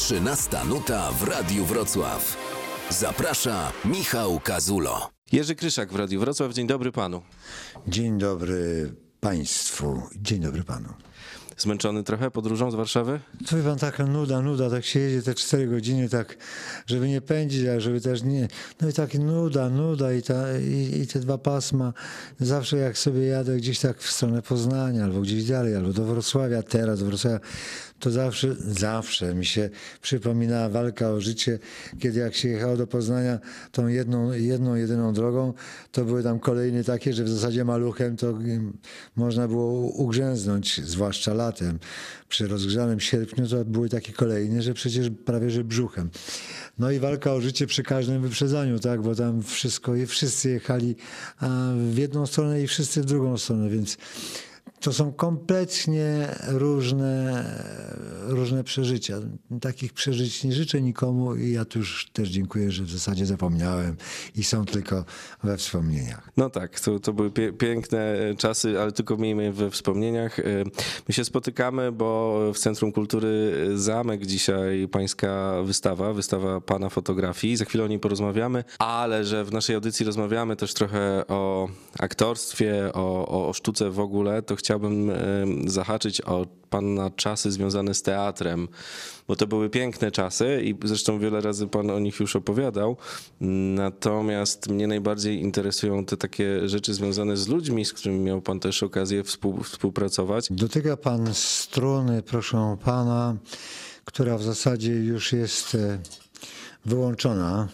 13 nuta w Radiu Wrocław. Zaprasza Michał Kazulo. Jerzy Kryszak w Radiu Wrocław. Dzień dobry panu. Dzień dobry Państwu. Dzień dobry Panu. Zmęczony trochę podróżą z Warszawy? Co wie pan, taka nuda, nuda, tak się jedzie te cztery godziny, tak, żeby nie pędzić, ale żeby też nie... No i tak nuda, nuda i, ta, i, i te dwa pasma. Zawsze jak sobie jadę gdzieś tak w stronę Poznania, albo gdzieś dalej, albo do Wrocławia, teraz do Wrocławia, to zawsze, zawsze mi się przypomina walka o życie, kiedy jak się jechało do Poznania tą jedną, jedną jedyną drogą, to były tam kolejne takie, że w zasadzie maluchem to można było ugrzęznąć, zwłaszcza latem. Przy rozgrzanym sierpniu to były takie kolejne, że przecież prawie że brzuchem. No i walka o życie przy każdym wyprzedzaniu, tak, bo tam wszystko wszyscy jechali w jedną stronę i wszyscy w drugą stronę, więc to są kompletnie różne, różne przeżycia. Takich przeżyć nie życzę nikomu i ja tu już też dziękuję, że w zasadzie zapomniałem i są tylko we wspomnieniach. No tak, to, to były pie piękne czasy, ale tylko miejmy we wspomnieniach. Y, My się spotykamy, bo w Centrum Kultury Zamek dzisiaj pańska wystawa, wystawa pana fotografii. Za chwilę o niej porozmawiamy, ale że w naszej audycji rozmawiamy też trochę o aktorstwie, o, o, o sztuce w ogóle, to chciałbym y, zahaczyć o pana czasy związane z teatrem, bo to były piękne czasy i zresztą wiele razy pan o nich już opowiadał. Natomiast mnie najbardziej interesują te takie rzeczy związane z ludźmi, z którymi miał pan też okazję współ, współpracować. Dotyka pan struny, proszę pana, która w zasadzie już jest e, wyłączona.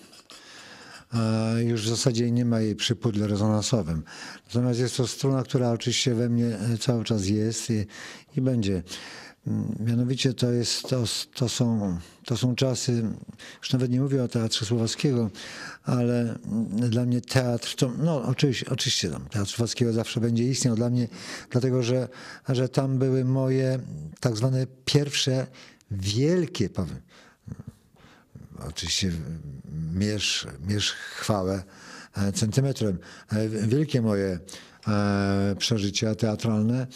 A Już w zasadzie nie ma jej przy pudle rezonansowym. Natomiast jest to struna, która oczywiście we mnie e, cały czas jest i, i będzie. Mm, Mianowicie to, jest, to, to, są, to są czasy, już nawet nie mówię o Teatrze Słowackiego, ale mm, dla mnie teatr, to, no oczywiście, oczywiście tam Teatr Słowackiego zawsze będzie istniał dla mnie, dlatego że, że tam były moje tak zwane pierwsze wielkie, powiem, oczywiście mierz, mierz chwałę e, centymetrem. E, Wielkie moje e, przeżycia teatralne,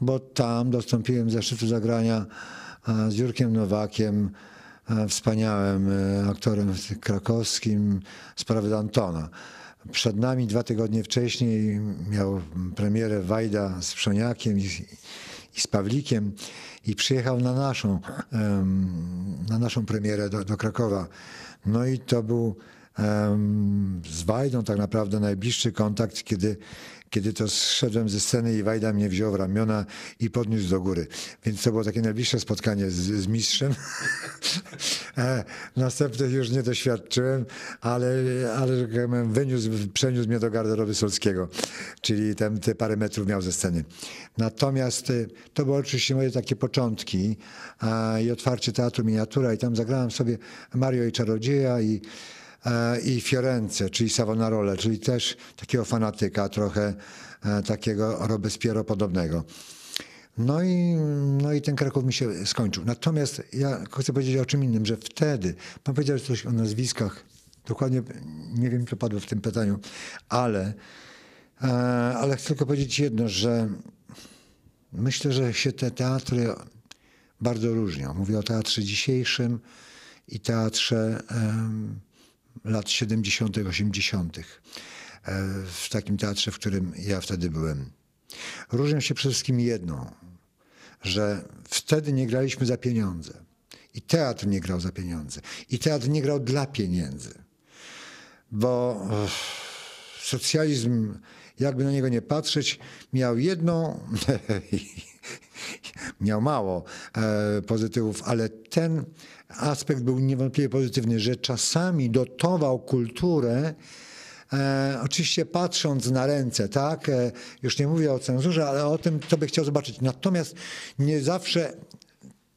bo tam dostąpiłem zaszczytu zagrania z Jurkiem Nowakiem, wspaniałym aktorem krakowskim, sprawy Dantona. Przed nami dwa tygodnie wcześniej miał premierę Wajda z Przoniakiem i, i z Pawlikiem i przyjechał na naszą, na naszą premierę do, do Krakowa. No i to był z Wajdą tak naprawdę najbliższy kontakt, kiedy, kiedy to zszedłem ze sceny i Wajda mnie wziął w ramiona i podniósł do góry. Więc to było takie najbliższe spotkanie z, z mistrzem. E, Następnych już nie doświadczyłem, ale, ale tak wyniósł, przeniósł mnie do garderoby Solskiego, czyli tam te parę metrów miał ze sceny. Natomiast y, to były oczywiście moje takie początki a, i otwarcie teatru miniatura i tam zagrałem sobie Mario i Czarodzieja i e, i Fiorence, czyli Savonarole, czyli też takiego fanatyka, trochę e, takiego Robespiero podobnego. No i, no i ten Kraków mi się skończył. Natomiast ja chcę powiedzieć o czym innym, że wtedy, pan powiedział coś o nazwiskach, dokładnie nie wiem, co padło w tym pytaniu, ale, e, ale chcę tylko powiedzieć jedno, że myślę, że się te teatry bardzo różnią. Mówię o teatrze dzisiejszym i teatrze em, lat 70., 80., e, w takim teatrze, w którym ja wtedy byłem. Różnią się przede wszystkim jedną, że wtedy nie graliśmy za pieniądze. I teatr nie grał za pieniądze. I teatr nie grał dla pieniędzy. Bo socjalizm, jakby na niego nie patrzeć, miał jedną, miał mało e, pozytywów, ale ten aspekt był niewątpliwie pozytywny, że czasami dotował kulturę, E, oczywiście patrząc na ręce, tak, e, już nie mówię o cenzurze, ale o tym, co by chciał zobaczyć. Natomiast nie zawsze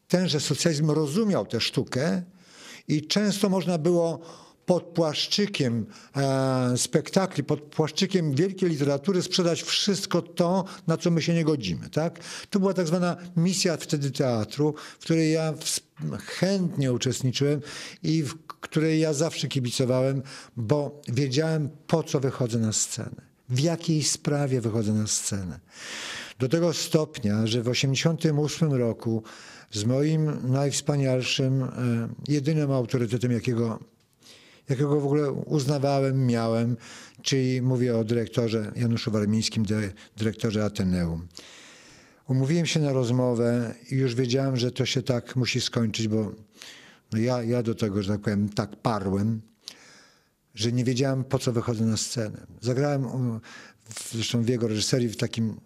tenże socjalizm rozumiał tę sztukę i często można było pod płaszczykiem e, spektakli, pod płaszczykiem wielkiej literatury sprzedać wszystko to, na co my się nie godzimy. Tak? To była tak zwana misja wtedy teatru, w której ja chętnie uczestniczyłem i w której ja zawsze kibicowałem, bo wiedziałem po co wychodzę na scenę, w jakiej sprawie wychodzę na scenę. Do tego stopnia, że w 1988 roku z moim najwspanialszym, e, jedynym autorytetem, jakiego, jakiego w ogóle uznawałem, miałem, czyli mówię o dyrektorze Januszu Warmińskim, dy- dyrektorze Ateneum. Umówiłem się na rozmowę i już wiedziałem, że to się tak musi skończyć, bo no ja, ja do tego, że tak powiem, tak parłem, że nie wiedziałem, po co wychodzę na scenę. Zagrałem u- w, zresztą w jego reżyserii w takim,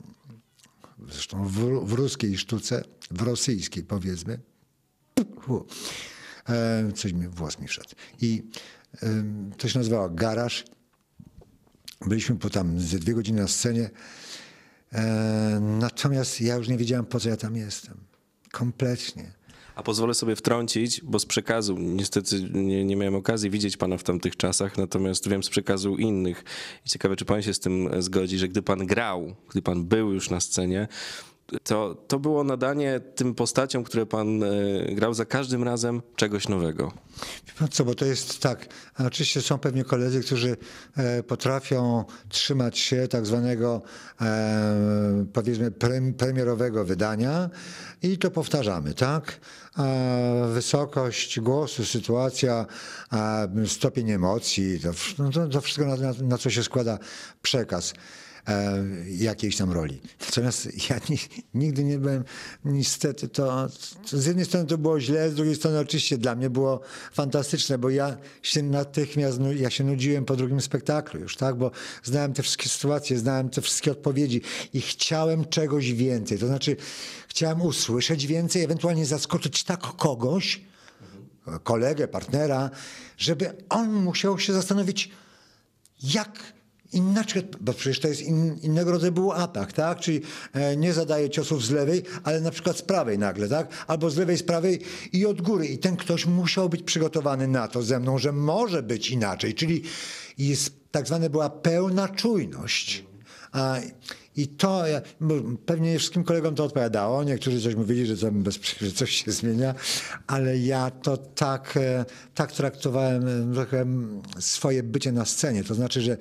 zresztą w, w ruskiej sztuce, w rosyjskiej powiedzmy. E, coś mi, włos mi wszedł. I to się nazywało Garaż. Byliśmy po tam ze dwie godziny na scenie. E, natomiast ja już nie wiedziałem, po co ja tam jestem. Kompletnie. A pozwolę sobie wtrącić, bo z przekazu, niestety nie, nie miałem okazji widzieć pana w tamtych czasach, natomiast wiem z przekazu innych i ciekawe, czy pan się z tym zgodzi, że gdy pan grał, gdy pan był już na scenie, to, to było nadanie tym postaciom, które pan e, grał za każdym razem czegoś nowego. Pan co, bo to jest tak. Oczywiście są pewnie koledzy, którzy e, potrafią trzymać się tak zwanego e, powiedzmy prem, premierowego wydania i to powtarzamy, tak? Wysokość głosu, sytuacja, stopień emocji, to, no, to, to wszystko na, na co się składa przekaz e, jakiejś tam roli. Natomiast ja ni, nigdy nie byłem, niestety to, to z jednej strony to było źle, z drugiej strony oczywiście dla mnie było fantastyczne, bo ja się natychmiast, ja się nudziłem po drugim spektaklu już, tak, bo znałem te wszystkie sytuacje, znałem te wszystkie odpowiedzi i chciałem czegoś więcej, to znaczy chciałem usłyszeć więcej, ewentualnie zaskoczyć tak kogoś, kolegę, partnera, żeby on musiał się zastanowić, jak inaczej, bo przecież to jest in, innego rodzaju był atak, tak? Czyli e, nie zadaje ciosów z lewej, ale na przykład z prawej nagle, tak? Albo z lewej, z prawej i od góry. I ten ktoś musiał być przygotowany na to ze mną, że może być inaczej. Czyli jest, tak zwana była pełna czujność. A, I to bo pewnie nie wszystkim kolegom to odpowiadało. Niektórzy coś mówili, że, że coś się zmienia, ale ja to tak, e, tak traktowałem e, swoje bycie na scenie. To znaczy, że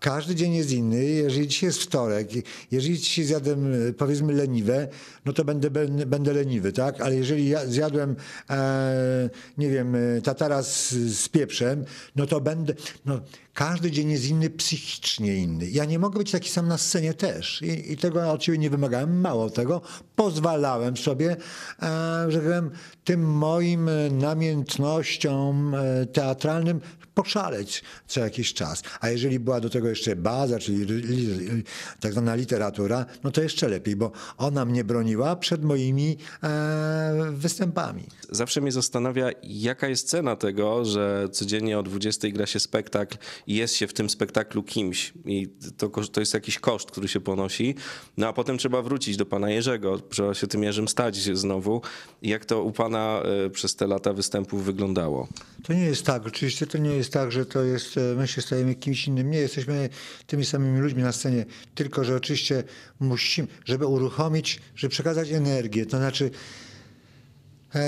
każdy dzień jest inny. Jeżeli dzisiaj jest wtorek, jeżeli dzisiaj zjadłem powiedzmy leniwe, no to będę, będę, będę leniwy, tak? Ale jeżeli ja zjadłem, e, nie wiem, e, tatara z, z pieprzem, no to będę, no każdy dzień jest inny, psychicznie inny. Ja nie mogę być taki sam na scenie też. I, i tego od nie wymagałem. Mało tego, pozwalałem sobie, e, że tak powiem, tym moim e, namiętnościom e, teatralnym poszaleć co jakiś czas. A jeżeli była do tego jeszcze baza, czyli li, li, tak zwana literatura, no to jeszcze lepiej, bo ona mnie broniła przed moimi e, występami. Zawsze mnie zastanawia, jaka jest cena tego, że codziennie o 20 gra się spektakl i jest się w tym spektaklu kimś. I to, to jest jakiś koszt, który się ponosi. No a potem trzeba wrócić do pana Jerzego, trzeba się tym Jerzym stać znowu. Jak to u pana e, przez te lata występów wyglądało? To nie jest tak, oczywiście to nie jest tak, że to jest, e, my się stajemy kimś innym. Nie, jesteśmy tymi samymi ludźmi na scenie, tylko że oczywiście musimy, żeby uruchomić, żeby przekazać energię, to znaczy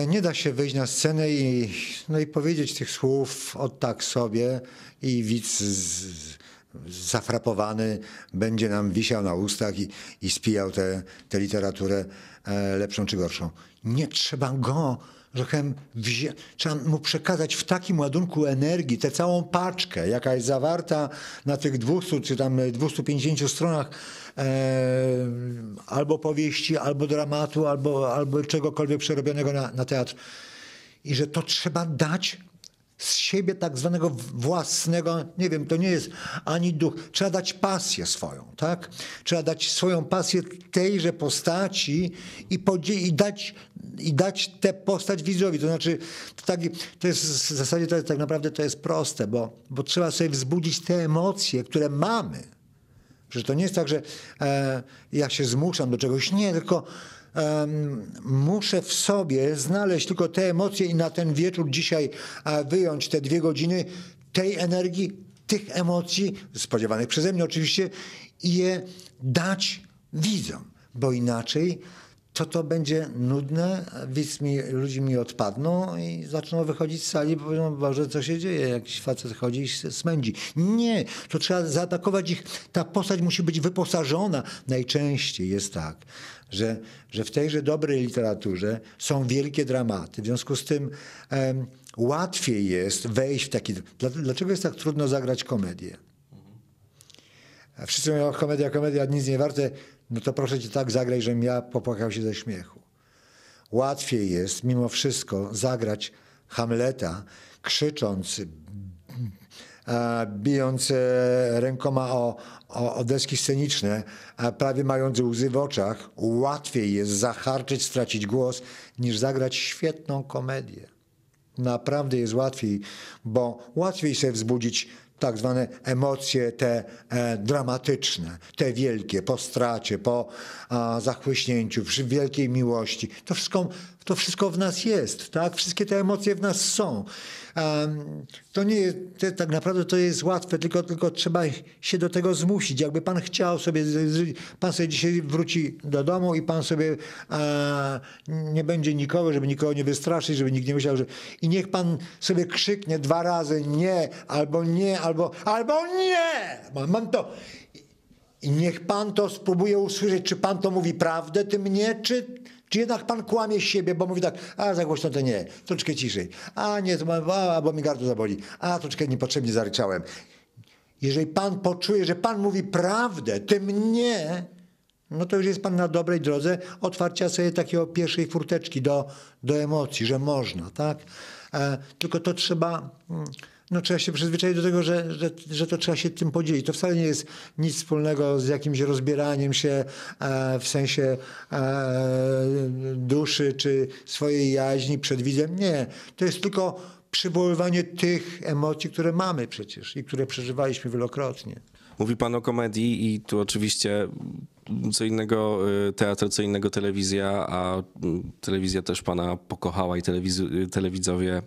nie da się wyjść na scenę i, no i powiedzieć tych słów od tak sobie i widz z, zafrapowany będzie nam wisiał na ustach i, i spijał tę tę literaturę e, lepszą czy gorszą. Nie trzeba go że powiem, wzię- trzeba mu przekazać w takim ładunku energii tę całą paczkę, jaka jest zawarta na tych 200 czy tam 250 stronach e, albo powieści, albo dramatu, albo, albo czegokolwiek przerobionego na, na teatr. I że to trzeba dać z siebie tak zwanego własnego, nie wiem, to nie jest ani duch. Trzeba dać pasję swoją, tak? Trzeba dać swoją pasję tejże postaci i, podzie- i, dać, i dać tę postać widzowi. To znaczy, to, tak, to jest w zasadzie to jest, tak naprawdę to jest proste, bo, bo trzeba sobie wzbudzić te emocje, które mamy. Że to nie jest tak, że e, ja się zmuszam do czegoś. Nie, tylko muszę w sobie znaleźć tylko te emocje i na ten wieczór dzisiaj wyjąć te dwie godziny tej energii, tych emocji, spodziewanych przeze mnie oczywiście, i je dać widzom, bo inaczej to to będzie nudne, widz mi, ludzie mi odpadną i zaczną wychodzić z sali, bo powiedzą, Boże, co się dzieje, jakiś facet chodzi i się smędzi. Nie, to trzeba zaatakować ich, ta postać musi być wyposażona. Najczęściej jest tak, że, że w tejże dobrej literaturze są wielkie dramaty. W związku z tym em, łatwiej jest wejść w taki. Dla- Dlaczego jest tak trudno zagrać komedię? Wszyscy mówią, komedia, komedia, nic nie warte. No to proszę cię tak zagraj, żebym ja popłakał się ze śmiechu. Łatwiej jest mimo wszystko zagrać Hamleta, krzycząc, bijąc e, rękoma o, o, o deski sceniczne, prawie mając łzy w oczach. Łatwiej jest zaharczyć, stracić głos, niż zagrać świetną komedię. Naprawdę jest łatwiej, bo łatwiej sobie wzbudzić tak zwane emocje te e, dramatyczne, te wielkie, po stracie, po a, zachłyśnięciu, przy wielkiej miłości. To wszystko, to wszystko w nas jest, tak? Wszystkie te emocje w nas są. Em, to nie jest, to, tak naprawdę to jest łatwe, tylko, tylko trzeba się do tego zmusić. Jakby pan chciał sobie, pan sobie dzisiaj wróci do domu i pan sobie e, nie będzie nikogo, żeby nikogo nie wystraszyć, żeby nikt nie myślał, że i niech pan sobie krzyknie dwa razy nie, albo nie, albo, albo nie! Mam, mam to. I niech pan to spróbuje usłyszeć, czy pan to mówi prawdę tym nie, czy, czy jednak pan kłamie siebie, bo mówi tak, a za głośno to nie, troszeczkę ciszej, a nie, to a, albo mi gardło zaboli, a troszeczkę niepotrzebnie zaryczałem. Jeżeli pan poczuje, że pan mówi prawdę, tym nie, no to już jest pan na dobrej drodze otwarcia sobie takiego pierwszej furteczki do, do emocji, że można, tak? E, tylko to trzeba, mm, no trzeba się przyzwyczaić do tego, że, że, że to trzeba się tym podzielić. To wcale nie jest nic wspólnego z jakimś rozbieraniem się e, w sensie e, duszy czy swojej jaźni przed widzem. Nie, to jest tylko przywoływanie tych emocji, które mamy przecież i które przeżywaliśmy wielokrotnie. Mówi pan o komedii i tu oczywiście co innego y, teatr, co innego telewizja, a mm, telewizja też pana pokochała i telewiz- y, telewidzowie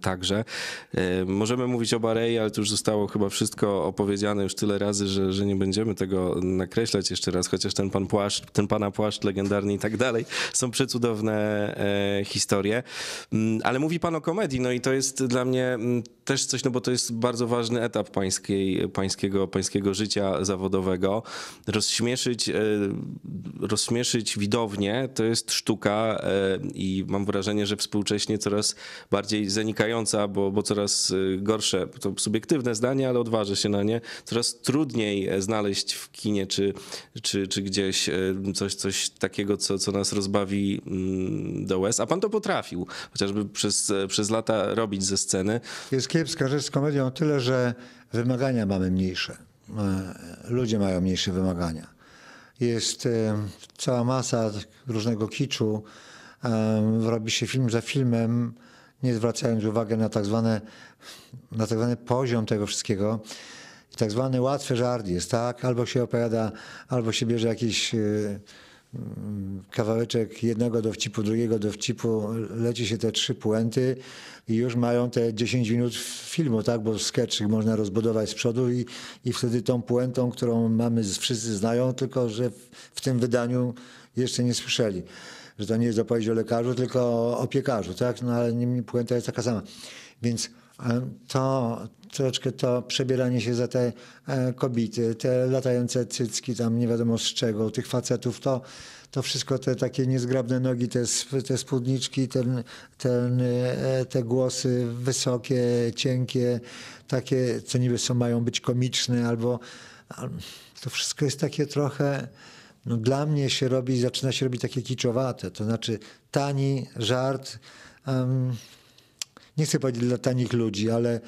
także. Y, Możemy mówić o Barei, ale to już zostało chyba wszystko opowiedziane już tyle razy, że, że nie będziemy tego nakreślać jeszcze raz, chociaż ten pan płaszcz, ten pana płaszcz legendarny i tak dalej, są przecudowne e, historie. Mm, Ale mówi pan o komedii, no i to jest dla mnie mm, też coś, no bo to jest bardzo ważny etap pańskiej, pańskiego, pańskiego życia zawodowego. Rozśmieszyć, e, rozśmieszyć widownię to jest sztuka e, i mam wrażenie, że współcześnie coraz bardziej zanikająca, bo, bo coraz e, gorsze, to subiektywne zdanie, ale odważę się na nie, coraz trudniej e, znaleźć w kinie czy, czy, czy gdzieś e, coś, coś takiego, co, co nas rozbawi mm, do łez. A pan to potrafił, chociażby przez, e, przez lata robić ze sceny. Jest kiepska rzecz z komedią tyle, że wymagania mamy mniejsze. Ludzie mają mniejsze wymagania. Jest cała masa różnego kiczu. Robi się film za filmem, nie zwracając uwagi na tak, zwane, na tak zwany poziom tego wszystkiego. I tak zwany łatwy żart jest, tak? Albo się opowiada, albo się bierze jakiś e, mm, kawałeczek jednego dowcipu, drugiego dowcipu, leci się te trzy puenty i już mają te 10 minut filmu, tak? Bo sketch można rozbudować z przodu i, i wtedy tą puentą, którą mamy, wszyscy znają, tylko że w, w tym wydaniu jeszcze nie słyszeli. Że to nie jest opowieść o lekarzu, tylko o, o piekarzu, tak? No ale niemniej puenta jest taka sama. Więc e, to troszeczkę to przebieranie się za te e, kobiety, te latające cycki tam nie wiadomo z czego, tych facetów, to, to wszystko te takie niezgrabne nogi, te, te spódniczki, ten, ten, e, te głosy wysokie, cienkie, takie, co niby są, mają być komiczne, albo al- to wszystko jest takie trochę, no dla mnie się robi, zaczyna się robić takie kiczowate, to znaczy tani żart, em, nie chcę powiedzieć dla tanich ludzi, ale,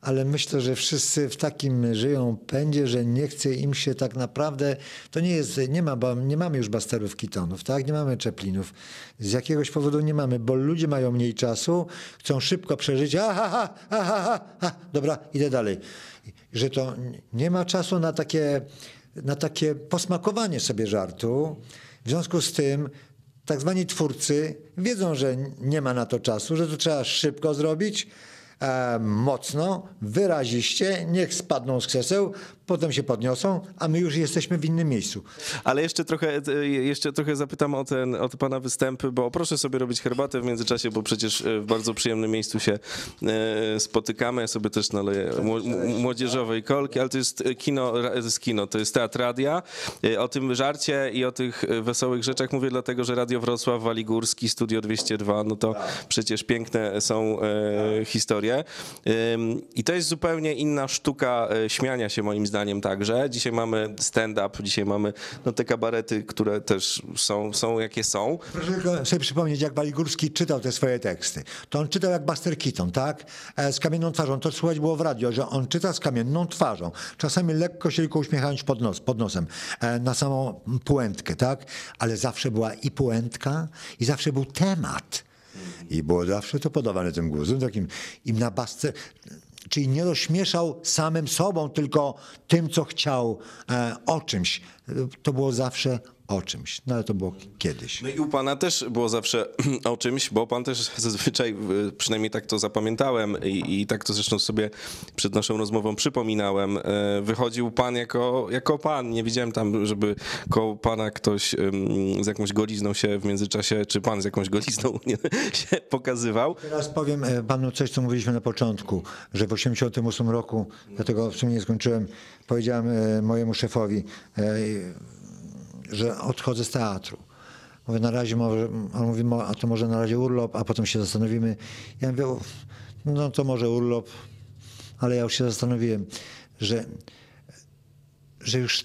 ale myślę, że wszyscy w takim żyją pędzie, że nie chce im się tak naprawdę, to nie jest, nie, ma, bo nie mamy już Basterów Kitonów, tak? nie mamy Czeplinów. Z jakiegoś powodu nie mamy, bo ludzie mają mniej czasu, chcą szybko przeżyć, aha, ha, aha, ha, ha, dobra, idę dalej. Że to nie ma czasu na takie, na takie posmakowanie sobie żartu. W związku z tym tak zwani twórcy wiedzą, że nie ma na to czasu, że to trzeba szybko zrobić, e, mocno, wyraziście, niech spadną z krzeseł, potem się podniosą, a my już jesteśmy w innym miejscu. Ale jeszcze trochę, e, jeszcze trochę zapytam o, ten, o te pana występy, bo proszę sobie robić herbatę w międzyczasie, bo przecież e, w bardzo przyjemnym miejscu się e, spotykamy. Ja sobie też naleję młodzieżowej kolki, ale to jest kino, to jest kino, to jest teatr radia. O tym żarcie i o tych wesołych rzeczach mówię dlatego, że Radio Wrocław, Wali Górski, Studio 202, no to przecież piękne są historie. I to jest zupełnie inna sztuka śmiania się moim zdaniem także. Dzisiaj mamy stand-up, dzisiaj mamy no, te kabarety, które też są, są jakie są. Proszę tylko sobie przypomnieć, jak Waligórski czytał te swoje teksty. To on czytał jak Buster Keaton, tak? E, Z kamienną twarzą. To słuchać było w radio, że on czyta z kamienną twarzą. Czasami lekko się tylko uśmiechając pod, nos, pod nosem. E, Na samą puentkę, tak? Ale zawsze była i puentka, i zawsze był temat. I było zawsze to podawane tym głosem takim im na basce. Czyli nie rozśmieszał samym sobą, tylko tym, co chciał, e, o czymś. To było zawsze o czymś. No ale to było kiedyś. No i u pana też było zawsze o czymś, bo pan też zazwyczaj, y, przynajmniej tak to zapamiętałem i, i tak to zresztą sobie przed naszą rozmową przypominałem, y, wychodził pan jako, jako pan. Nie widziałem tam, żeby koło pana ktoś z jakąś golizną się w międzyczasie, czy pan z jakąś golizną nie, się pokazywał. Teraz powiem e, panu coś, co mówiliśmy na początku, że w 1988 roku, dlatego w sumie nie skończyłem, powiedziałem e, mojemu szefowi, e, że odchodzę z teatru. Mówię, na razie może, on mówi, "Mo- a to może na razie urlop, a potem się zastanowimy. Ja mówię, "O, no to może urlop, ale ja już się zastanowiłem, że, że już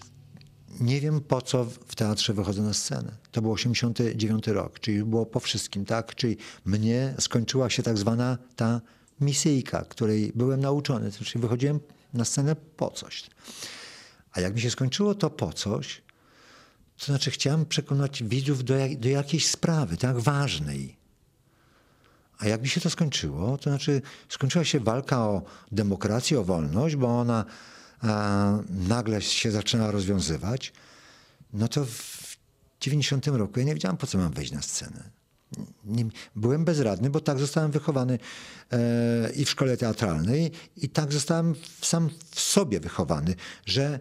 nie wiem po co w teatrze wychodzę na scenę. To był 89 rok, czyli było po wszystkim, tak? Czyli mnie skończyła się tak zwana ta misyjka, której byłem nauczony, czyli wychodziłem na scenę po coś. A jak mi się skończyło to po coś, to znaczy chciałem przekonać widzów do, jak, do jakiejś sprawy, tak ważnej. A jak mi się to skończyło, to znaczy skończyła się walka o demokrację, o wolność, bo ona a, nagle się zaczyna rozwiązywać, no to w 90 roku ja nie wiedziałem, po co mam wejść na scenę. Nie, byłem bezradny, bo tak zostałem wychowany e, i w szkole teatralnej, i tak zostałem sam w sobie wychowany, że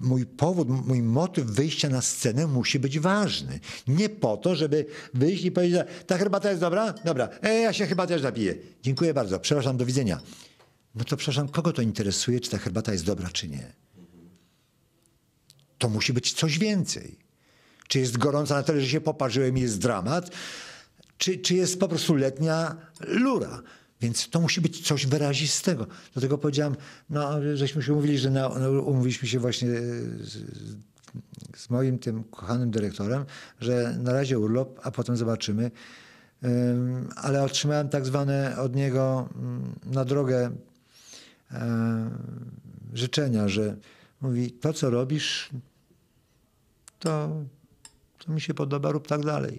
mój powód, mój motyw wyjścia na scenę musi być ważny. Nie po to, żeby wyjść i powiedzieć, ta herbata jest dobra? Dobra, e, ja się chyba też napiję. Dziękuję bardzo, przepraszam, do widzenia. No to przepraszam, kogo to interesuje, czy ta herbata jest dobra, czy nie? To musi być coś więcej. Czy jest gorąca na tyle, że się poparzyłem i jest dramat, czy, czy jest po prostu letnia lura. Więc to musi być coś wyrazistego. Dlatego powiedziałem, no, żeśmy się umówili, że na, no, umówiliśmy się właśnie z, z moim tym kochanym dyrektorem, że na razie urlop, a potem zobaczymy. Ym, ale otrzymałem tak zwane od niego mm, na drogę e, życzenia, że mówi, to co robisz, to, to mi się podoba, rób tak dalej.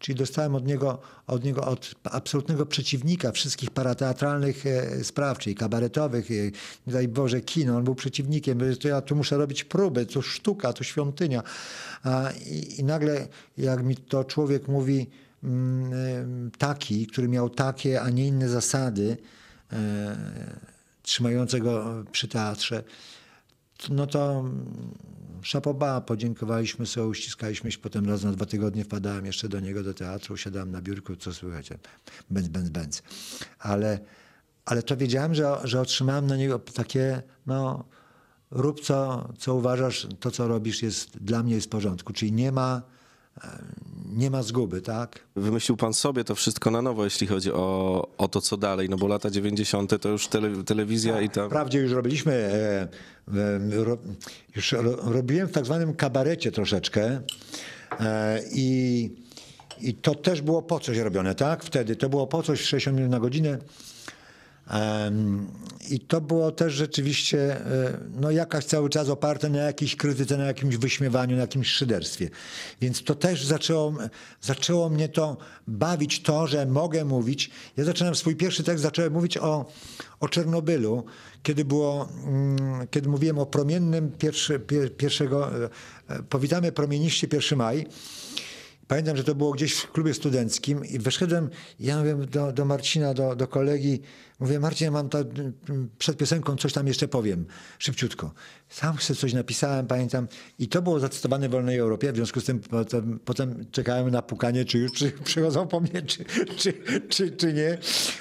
Czyli dostałem od niego, od niego, od absolutnego przeciwnika wszystkich parateatralnych e, spraw, czyli kabaretowych, e, nie daj Boże, kino. On był przeciwnikiem, to ja tu muszę robić próby, to sztuka, to świątynia. I, I nagle, jak mi to człowiek mówi, mm, e, taki, który miał takie, a nie inne zasady, e, trzymające go przy teatrze, no to szapoba, podziękowaliśmy sobie, uściskaliśmy się, potem raz na dwa tygodnie wpadałem jeszcze do niego do teatru, siadałem na biurku, co słychać, bęc, bęc, bęc. Ale, ale to wiedziałem, że, że otrzymałem na niego takie, no rób co, co uważasz, to co robisz jest, dla mnie jest w porządku, czyli nie ma, nie ma zguby, tak? Wymyślił pan sobie to wszystko na nowo, jeśli chodzi o, o to, co dalej, no bo lata 90. to już tele, telewizja i tam... Wprawdzie już robiliśmy, e, e, ro, już ro, robiłem w tak zwanym kabarecie troszeczkę e, i, i to też było po coś robione, tak? Wtedy to było po coś 60 minut na godzinę. I to było też rzeczywiście e, no, jakaś cały czas oparte na jakiejś krytyce, na jakimś wyśmiewaniu, na jakimś szyderstwie. Więc to też zaczęło, zaczęło mnie to bawić, to, że mogę mówić. Ja zaczynam swój pierwszy tekst, zacząłem mówić o, o Czernobylu, kiedy, było, mm, kiedy mówiłem o promiennym pierwszy, pier, pierwszego, e, e, powitamy promieniście 1 maj. Pamiętam, że to było gdzieś w klubie studenckim i wyszedłem, ja mówię do, do Marcina, do, do kolegi, mówię, Marcin, mam ta, przed piosenką coś tam jeszcze powiem, szybciutko. Sam sobie coś napisałem, pamiętam, i to było zacytowane w Wolnej Europie, w związku z tym potem, potem czekałem na pukanie, czy już przy, przychodzą po mnie, czy, czy, czy, czy nie,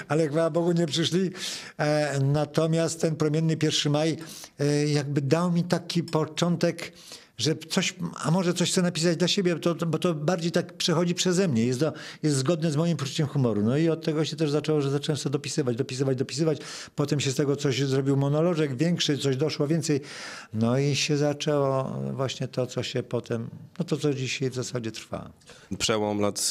ale chwała Bogu nie przyszli. E, natomiast ten promienny 1 maj e, jakby dał mi taki początek, że coś, a może coś chcę napisać dla siebie, to, to, bo to bardziej tak przechodzi przeze mnie, jest, do, jest zgodne z moim poczuciem humoru. No i od tego się też zaczęło, że zacząłem sobie dopisywać, dopisywać, dopisywać. Potem się z tego coś zrobił monolożek większy, coś doszło więcej. No i się zaczęło właśnie to, co się potem, no to, co dzisiaj w zasadzie trwa. Przełom lat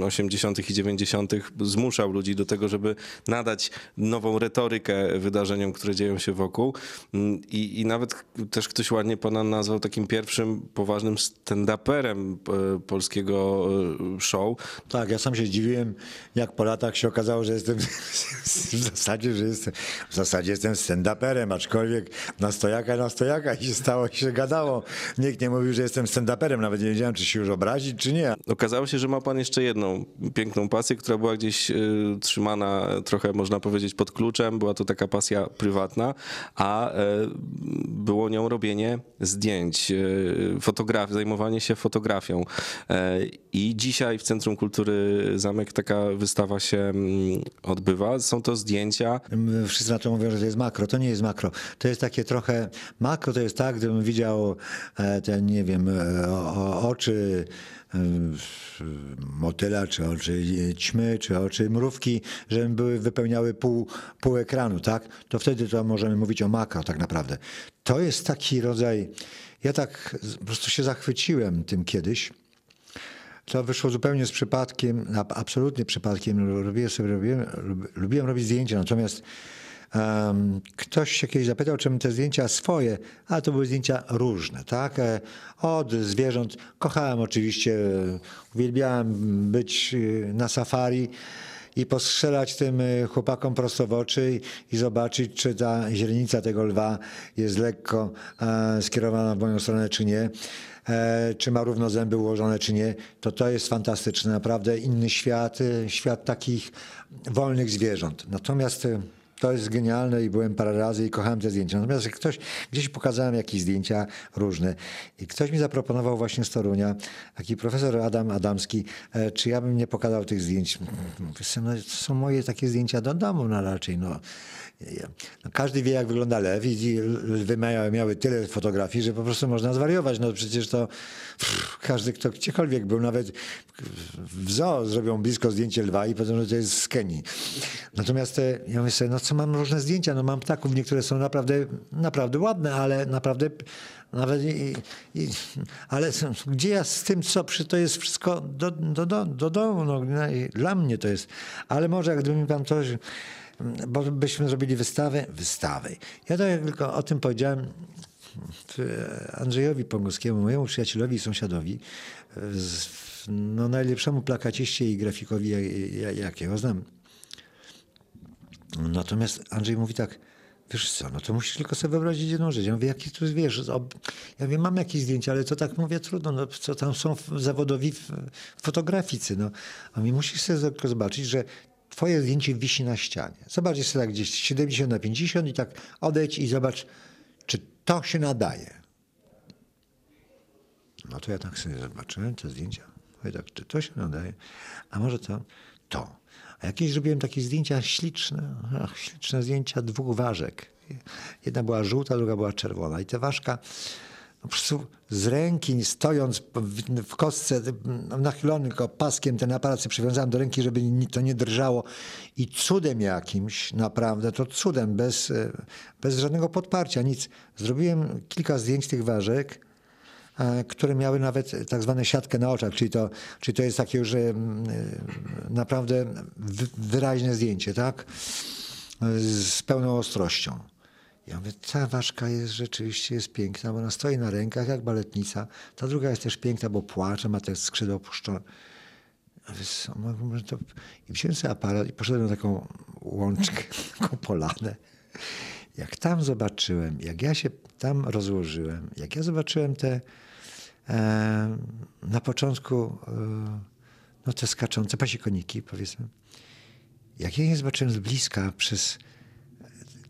y, 80. i 90. zmuszał ludzi do tego, żeby nadać nową retorykę wydarzeniom, które dzieją się wokół. Mm, I, i nawet też ktoś ładnie pana nazwał takim pierwszym poważnym stand-uperem e, polskiego e, show. Tak, ja sam się zdziwiłem, jak po latach się okazało, że jestem w zasadzie, że jestem, w zasadzie jestem stand-uperem, aczkolwiek na stojaka, na stojaka i się stało, się gadało. Nikt nie mówił, że jestem stand-uperem, nawet nie wiedziałem, czy się już obrazić, czy nie. Okazało się, że ma pan jeszcze jedną piękną pasję, która była gdzieś y, trzymana trochę, można powiedzieć, pod kluczem. Była to taka pasja prywatna, a y, było nią robienie zdjęć, fotograf, zajmowanie się fotografią. I dzisiaj w Centrum Kultury Zamek taka wystawa się mm, odbywa. Są to zdjęcia. Wszyscy na to mówią, że to jest makro. To nie jest makro. To jest takie trochę. Makro to jest tak, gdybym widział e, ten, nie wiem, e, oczy e, motyla, czy oczy ćmy, czy oczy mrówki, żeby były, wypełniały pół, pół ekranu, tak? To wtedy to możemy mówić o makro tak naprawdę. To jest taki rodzaj. Ja tak po prostu się zachwyciłem tym kiedyś. To wyszło zupełnie z przypadkiem, absolutnie przypadkiem. Robiłem sobie, robiłem, lubiłem robić zdjęcia, natomiast um, ktoś się kiedyś zapytał, czym te zdjęcia swoje, a to były zdjęcia różne, tak? E, od zwierząt. Kochałem oczywiście, uwielbiałem być y, na safari i postrzelać tym y, chłopakom prosto w oczy i, zobaczyć, czy ta źrenica tego lwa jest lekko e, skierowana w moją stronę, czy nie. E, czy ma równo zęby ułożone, czy nie, to to jest fantastyczne. Naprawdę inny świat, e, świat takich wolnych zwierząt. Natomiast e, to jest genialne i byłem parę razy i kochałem te zdjęcia. Natomiast ktoś, gdzieś pokazałem jakieś zdjęcia różne i ktoś mi zaproponował właśnie z Torunia, taki profesor Adam Adamski, czy ja bym nie pokazał tych zdjęć. No, to są moje takie zdjęcia do domu, no raczej, no. No, każdy wie, jak wygląda lew i lwy miały, miały tyle fotografii, że po prostu można zwariować. No przecież to pff, każdy, kto gdziekolwiek był, nawet w zoo zrobią blisko zdjęcie lwa i powiedzą, że to jest z Kenii. Natomiast te, ja myślę no co mam różne zdjęcia, no mam ptaków, niektóre są naprawdę, naprawdę ładne, ale naprawdę nawet i, i, ale gdzie ja z tym, co przy to jest wszystko do, do, do, do domu, no, dla mnie to jest. Ale może gdyby mi pan coś bo byśmy zrobili wystawę, wystawy. Ja tak tylko o tym powiedziałem Andrzejowi Pongowskiemu, mojemu przyjacielowi i sąsiadowi, no najlepszemu plakaciście i grafikowi, jakiego znam. Natomiast Andrzej mówi tak, wiesz co, no to musisz tylko sobie wyobrazić jedną rzecz. Ja mówię, jaki tu wiesz, ja wiem, mam jakieś zdjęcia, ale to tak mówię, trudno, no co tam są zawodowi fotograficy, no. A mi musisz sobie zobaczyć, że twoje zdjęcie wisi na ścianie. Zobacz, jest tak gdzieś 70 na 50 i tak odejdź i zobacz, czy to się nadaje. No to ja tak sobie zobaczyłem te zdjęcia. Mówię tak, czy to się nadaje? A może to? To. A jakieś zrobiłem takie zdjęcia śliczne, ach, śliczne zdjęcia dwóch ważek. Jedna była żółta, druga była czerwona. I ta ważka z ręki, stojąc w kostce, nachylony paskiem ten aparat przywiązałem do ręki, żeby to nie drżało i cudem jakimś, naprawdę, to cudem, bez, bez żadnego podparcia, nic. Zrobiłem kilka zdjęć tych ważek, e, które miały nawet tak zwane siatkę na oczach, czyli to, czyli to jest takie już e, naprawdę wyraźne zdjęcie, tak? Z pełną ostrością. Ja mówię, ta ważka jest rzeczywiście jest piękna, bo ona stoi na rękach jak baletnica. Ta druga jest też piękna, bo płacze, ma te skrzydła opuszczone. To... I wziąłem sobie aparat i poszedłem na taką łączkę, taką polanę. Jak tam zobaczyłem, jak ja się tam rozłożyłem, jak ja zobaczyłem te e, na początku e, no te skaczące pasikoniki, powiedzmy. Jak ja je zobaczyłem z bliska przez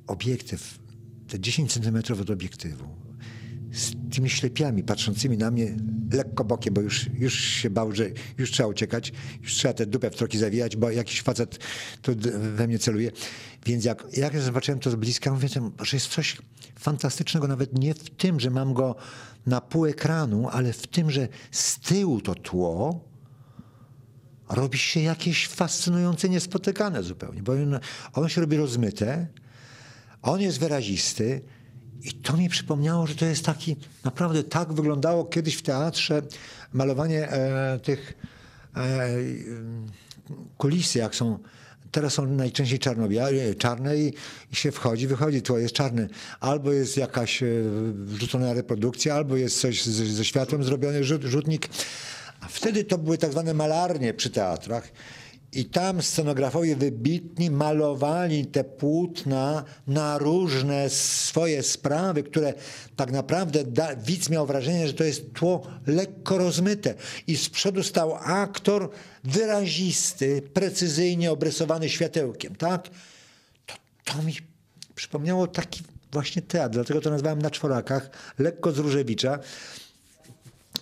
obiektyw, te 10 centymetrów od obiektywu, z tymi ślepiami patrzącymi na mnie lekko bokiem, bo już, już się bał, że już trzeba uciekać, już trzeba tę dupę w troki zawijać, bo jakiś facet tu we mnie celuje. Więc jak, jak ja zobaczyłem to z bliska, mówię, że jest coś fantastycznego, nawet nie w tym, że mam go na pół ekranu, ale w tym, że z tyłu to tło, robi się jakieś fascynujące, niespotykane zupełnie, bo on, on się robi rozmyte, on jest wyrazisty i to mi przypomniało, że to jest taki, naprawdę tak wyglądało kiedyś w teatrze malowanie e, tych e, kulisy, jak są, teraz są najczęściej czarno-białe, czarne i, i się wchodzi, wychodzi, tło jest czarne. Albo jest jakaś e, wrzucona reprodukcja, albo jest coś ze światłem zrobiony, rzut, rzutnik. A wtedy to były tak zwane malarnie przy teatrach. I tam scenografowie wybitni malowali te płótna na różne swoje sprawy, które tak naprawdę da, widz miał wrażenie, że to jest tło lekko rozmyte. I z przodu stał aktor wyrazisty, precyzyjnie obrysowany światełkiem. Tak? To, to mi przypomniało taki właśnie teatr, dlatego to nazwałem na czworakach, lekko z Różewicza.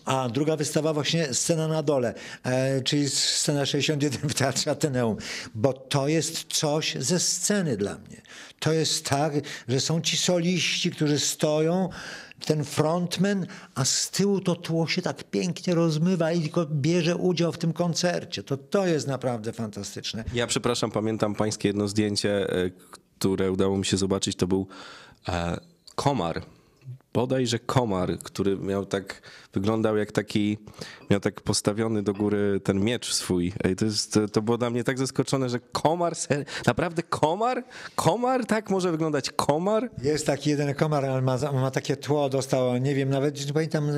A druga wystawa właśnie Scena na dole, e, czyli scena 61 w Teatrze Ateneum, bo to jest coś ze sceny dla mnie. To jest tak, że są ci soliści, którzy stoją, ten frontman, a z tyłu to tło się tak pięknie rozmywa i tylko bierze udział w tym koncercie. To, to jest naprawdę fantastyczne. Ja przepraszam, pamiętam pańskie jedno zdjęcie, e, które udało mi się zobaczyć, to był e, komar. Bodajże komar, który miał tak, wyglądał jak taki, miał tak postawiony do góry ten miecz swój. Ej, to, jest, to, było dla mnie tak zaskoczone, że komar, ser, naprawdę komar? Komar? Tak może wyglądać komar? Jest taki jeden komar, ale ma, ma takie tło, dostał, nie wiem, nawet nie pamiętam,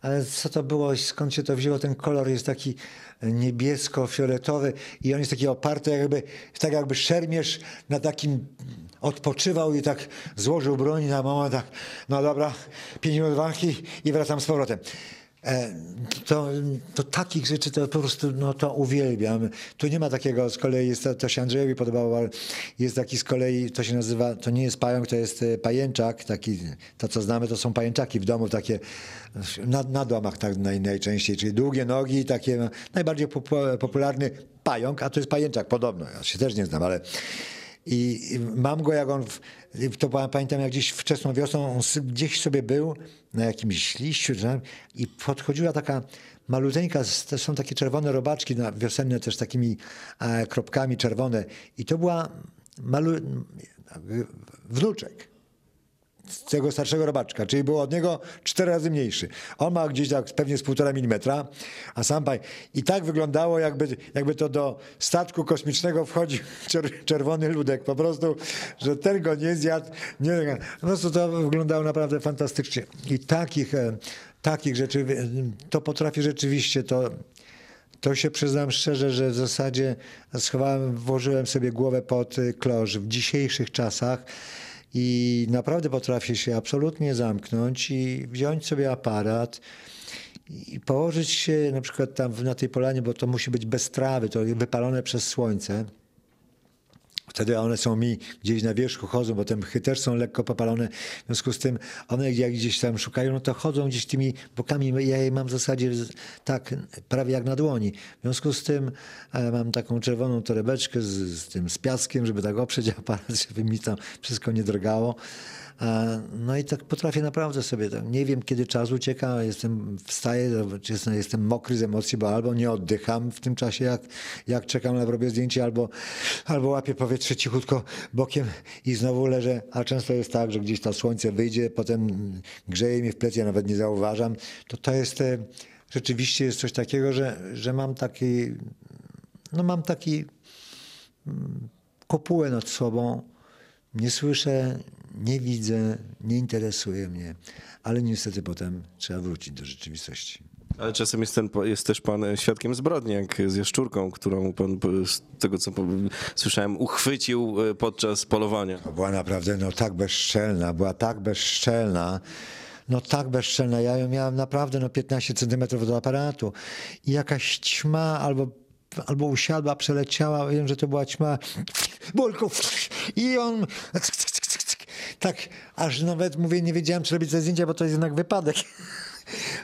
ale co to było, skąd się to wzięło, ten kolor jest taki niebiesko-fioletowy i on jest taki oparty, jakby, tak jakby szermierz na takim odpoczywał i tak złożył broń na moment, tak, no dobra, pięć minut walki i wracam z powrotem. E, To, to takich rzeczy to po prostu no, to uwielbiam. Tu nie ma takiego z kolei, jest to, się Andrzejowi podobało, ale jest taki z kolei, to się nazywa, to nie jest pająk, to jest e, pajęczak, taki, to co znamy to są pajęczaki w domu, takie na, na domach tak naj, najczęściej, czyli długie nogi, takie no, najbardziej popu- popularny pająk, a to jest pajęczak podobno, ja się też nie znam, ale i mam go, jak on, w, to pa- pamiętam jak gdzieś wczesną wiosną, on gdzieś sobie był na jakimś liściu i podchodziła taka maluteńka, są takie czerwone robaczki na wiosenne też takimi e, kropkami czerwone. I to była malu, wnuczek tego starszego robaczka, czyli był od niego cztery razy mniejszy. On ma gdzieś tak pewnie z półtora milimetra, a sam pan... I tak wyglądało, jakby, jakby to do statku kosmicznego wchodził czer, czerwony ludek. Po prostu, że ten go nie zjadł. Nie, po prostu to wyglądało naprawdę fantastycznie. I takich, e, takich rzeczy, e, to potrafi rzeczywiście to... To się przyznam szczerze, że w zasadzie schowałem, włożyłem sobie głowę pod y, klosz w dzisiejszych czasach i naprawdę potrafię się absolutnie zamknąć i wziąć sobie aparat i położyć się na przykład tam na tej polanie, bo to musi być bez trawy, to wypalone przez słońce. Wtedy one są mi gdzieś na wierzchu, chodzą, bo te mchy też są lekko popalone. W związku z tym one jak gdzieś tam szukają, no to chodzą gdzieś tymi bokami. Ja je mam w zasadzie tak prawie jak na dłoni. W związku z tym e, mam taką czerwoną torebeczkę z, z tym z piaskiem, żeby tak oprzeć aparat, żeby mi tam wszystko nie drgało. E, No i tak potrafię naprawdę sobie, nie wiem kiedy czas ucieka, jestem, wstaję, jestem, jestem mokry z emocji, bo albo nie oddycham w tym czasie, jak, jak czekam na robię zdjęcie, albo, albo łapię powietrze cichutko bokiem i znowu leżę, a często jest tak, że gdzieś to słońce wyjdzie, potem grzeje mnie w plecy, ja nawet nie zauważam, to to jest, e, rzeczywiście jest coś takiego, że, że mam taki, no mam taki mm, kopułę nad sobą, nie słyszę, nie widzę, nie interesuje mnie, ale niestety potem trzeba wrócić do rzeczywistości. Ale czasem jest, ten, jest też pan świadkiem zbrodni, jak z jaszczurką, którą pan, z tego co słyszałem, uchwycił e, podczas polowania. To była naprawdę no, tak bezczelna, była tak bezczelna. no tak bezczelne. Ja ją miałem naprawdę no 15 centymetrów do aparatu i jakaś ćma albo albo usiadła, przeleciała, wiem, że to była ćma, Bolko, i on tak, aż nawet mówię, nie wiedziałem, czy robić te zdjęcia, bo to jest jednak wypadek.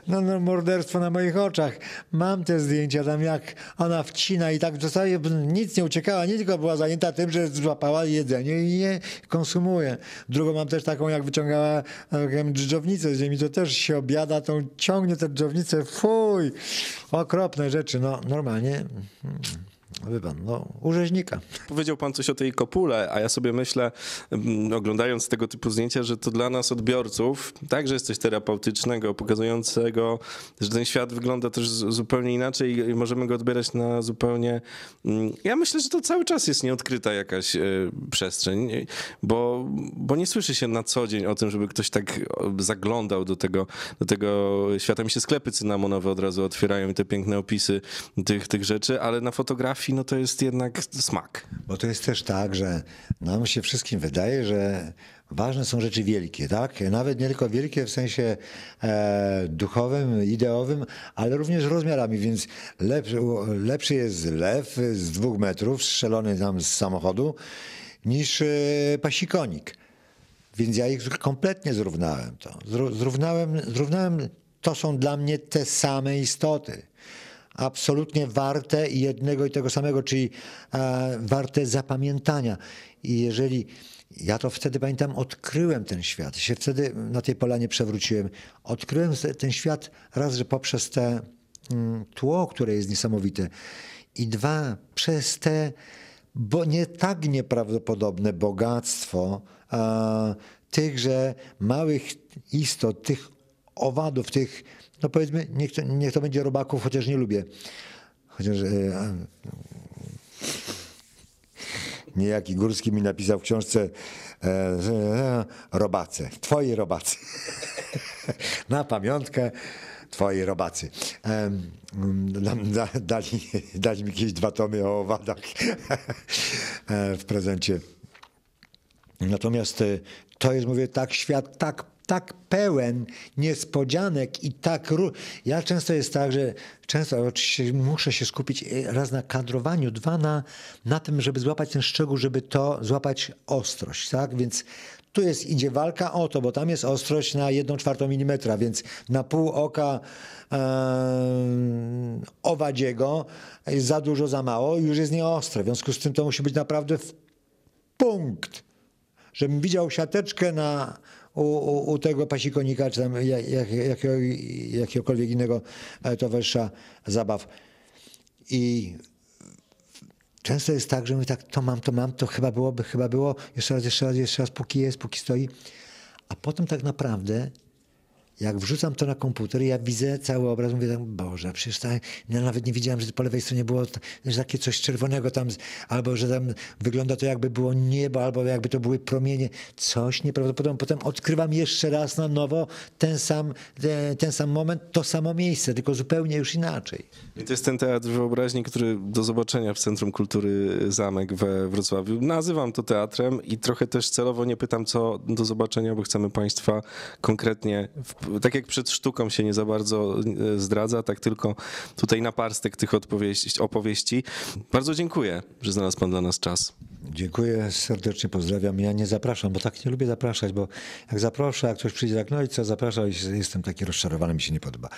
No, no, morderstwo na moich oczach. Mam te zdjęcia tam, jak ona wcina i tak w zasadzie nic nie uciekała, nie tylko była zajęta tym, że złapała jedzenie i je konsumuje. Drugą mam też taką, jak wyciągała e, dżdżownicę z ziemi, to też się obiada, tą ciągnie tę dżdżownicę, fuj, okropne rzeczy, no normalnie, hmm, wie pan, no, u rzeźnika. Powiedział pan coś o tej kopule, a ja sobie myślę, mm, oglądając tego typu zdjęcia, że to dla nas odbiorców także jest coś terapeutycznego, pokazującego, że ten świat wygląda też zupełnie inaczej i możemy go odbierać na zupełnie... mm, Ja myślę, że to cały czas jest nieodkryta jakaś e, przestrzeń, bo, bo nie słyszy się na co dzień o tym, żeby ktoś tak zaglądał do tego, do tego świata. Mi się sklepy cynamonowe od razu otwierają i te piękne opisy tych, tych rzeczy, ale na fotografii no to jest jednak smak. Bo to jest też tak, że nam się wszystkim wydaje, że ważne są rzeczy wielkie, tak? Nawet nie tylko wielkie w sensie e, duchowym, ideowym, ale również rozmiarami, więc lepszy, lepszy jest lew z dwóch metrów, strzelony tam z samochodu, niż e, pasikonik. Więc ja ich kompletnie zrównałem to. Zró- Zrównałem, zrównałem, to są dla mnie te same istoty. Absolutnie warte jednego i tego samego, czyli e, warte zapamiętania. I jeżeli ja to wtedy pamiętam, odkryłem ten świat, się wtedy na tej polanie przewróciłem. Odkryłem ten świat raz, że poprzez te mm, tło, które jest niesamowite, i dwa, przez te bo nie tak nieprawdopodobne bogactwo a, tychże małych istot, tych owadów, tych, no powiedzmy, niech to, niech to będzie robaków, chociaż nie lubię. Chociaż e, a, niejaki Górski mi napisał w książce e, e, robace, twoi robacy. Na pamiątkę twoi robacy. Nam da, dali, dali mi jakieś dwa tomy o owadach e, w prezencie. Natomiast e, to jest, mówię, tak świat, tak, tak pełen niespodzianek i tak... Ja często jest tak, że często oczywiście muszę się skupić e, raz na kadrowaniu, dwa na, na tym, żeby złapać ten szczegół, żeby to złapać ostrość, tak? Więc tu jest, idzie walka o to, bo tam jest ostrość na 1 czwartą milimetra, więc na pół oka e, owadziego za dużo, za mało już jest nieostre. W związku z tym to musi być naprawdę w punkt żebym widział siateczkę na, u, u, u tego pasikonika, czy tam jak, jak, jakiego, jakiegokolwiek innego e, towarzysza zabaw. I często jest tak, że mówię tak, to mam, to mam, to chyba byłoby, chyba było, jeszcze raz, jeszcze raz, jeszcze raz, póki jest, póki stoi. A potem tak naprawdę jak wrzucam to na komputer, ja widzę cały obraz, mówię tak, Boże, przecież tak, ja nawet nie widziałem, że po lewej stronie było że takie coś czerwonego tam, albo że tam wygląda to jakby było niebo, albo jakby to były promienie. Coś nieprawdopodobnego. Potem odkrywam jeszcze raz na nowo ten sam, te- ten sam moment, to samo miejsce, tylko zupełnie już inaczej. I to jest ten teatr wyobraźni, który do zobaczenia w Centrum Kultury Zamek we Wrocławiu. Nazywam to teatrem i trochę też celowo nie pytam, co do zobaczenia, bo chcemy Państwa konkretnie, w, tak jak przed sztuką się nie za bardzo e, zdradza, tak tylko tutaj na parstek tych odpowieści, opowieści. Bardzo dziękuję, że znalazł Pan dla nas czas. Dziękuję, serdecznie pozdrawiam. Ja nie zapraszam, bo tak nie lubię zapraszać, bo jak zaproszę, jak ktoś przyjdzie tak, no i co, zapraszał i jestem taki rozczarowany, mi się nie podoba.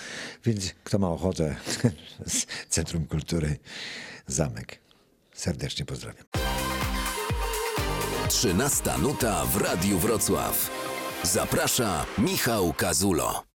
Więc kto ma ochotę, z Centrum Kultury Zamek. Serdecznie pozdrawiam. 13 nuta w Radiu Wrocław. Zaprasza Michał Kazulo.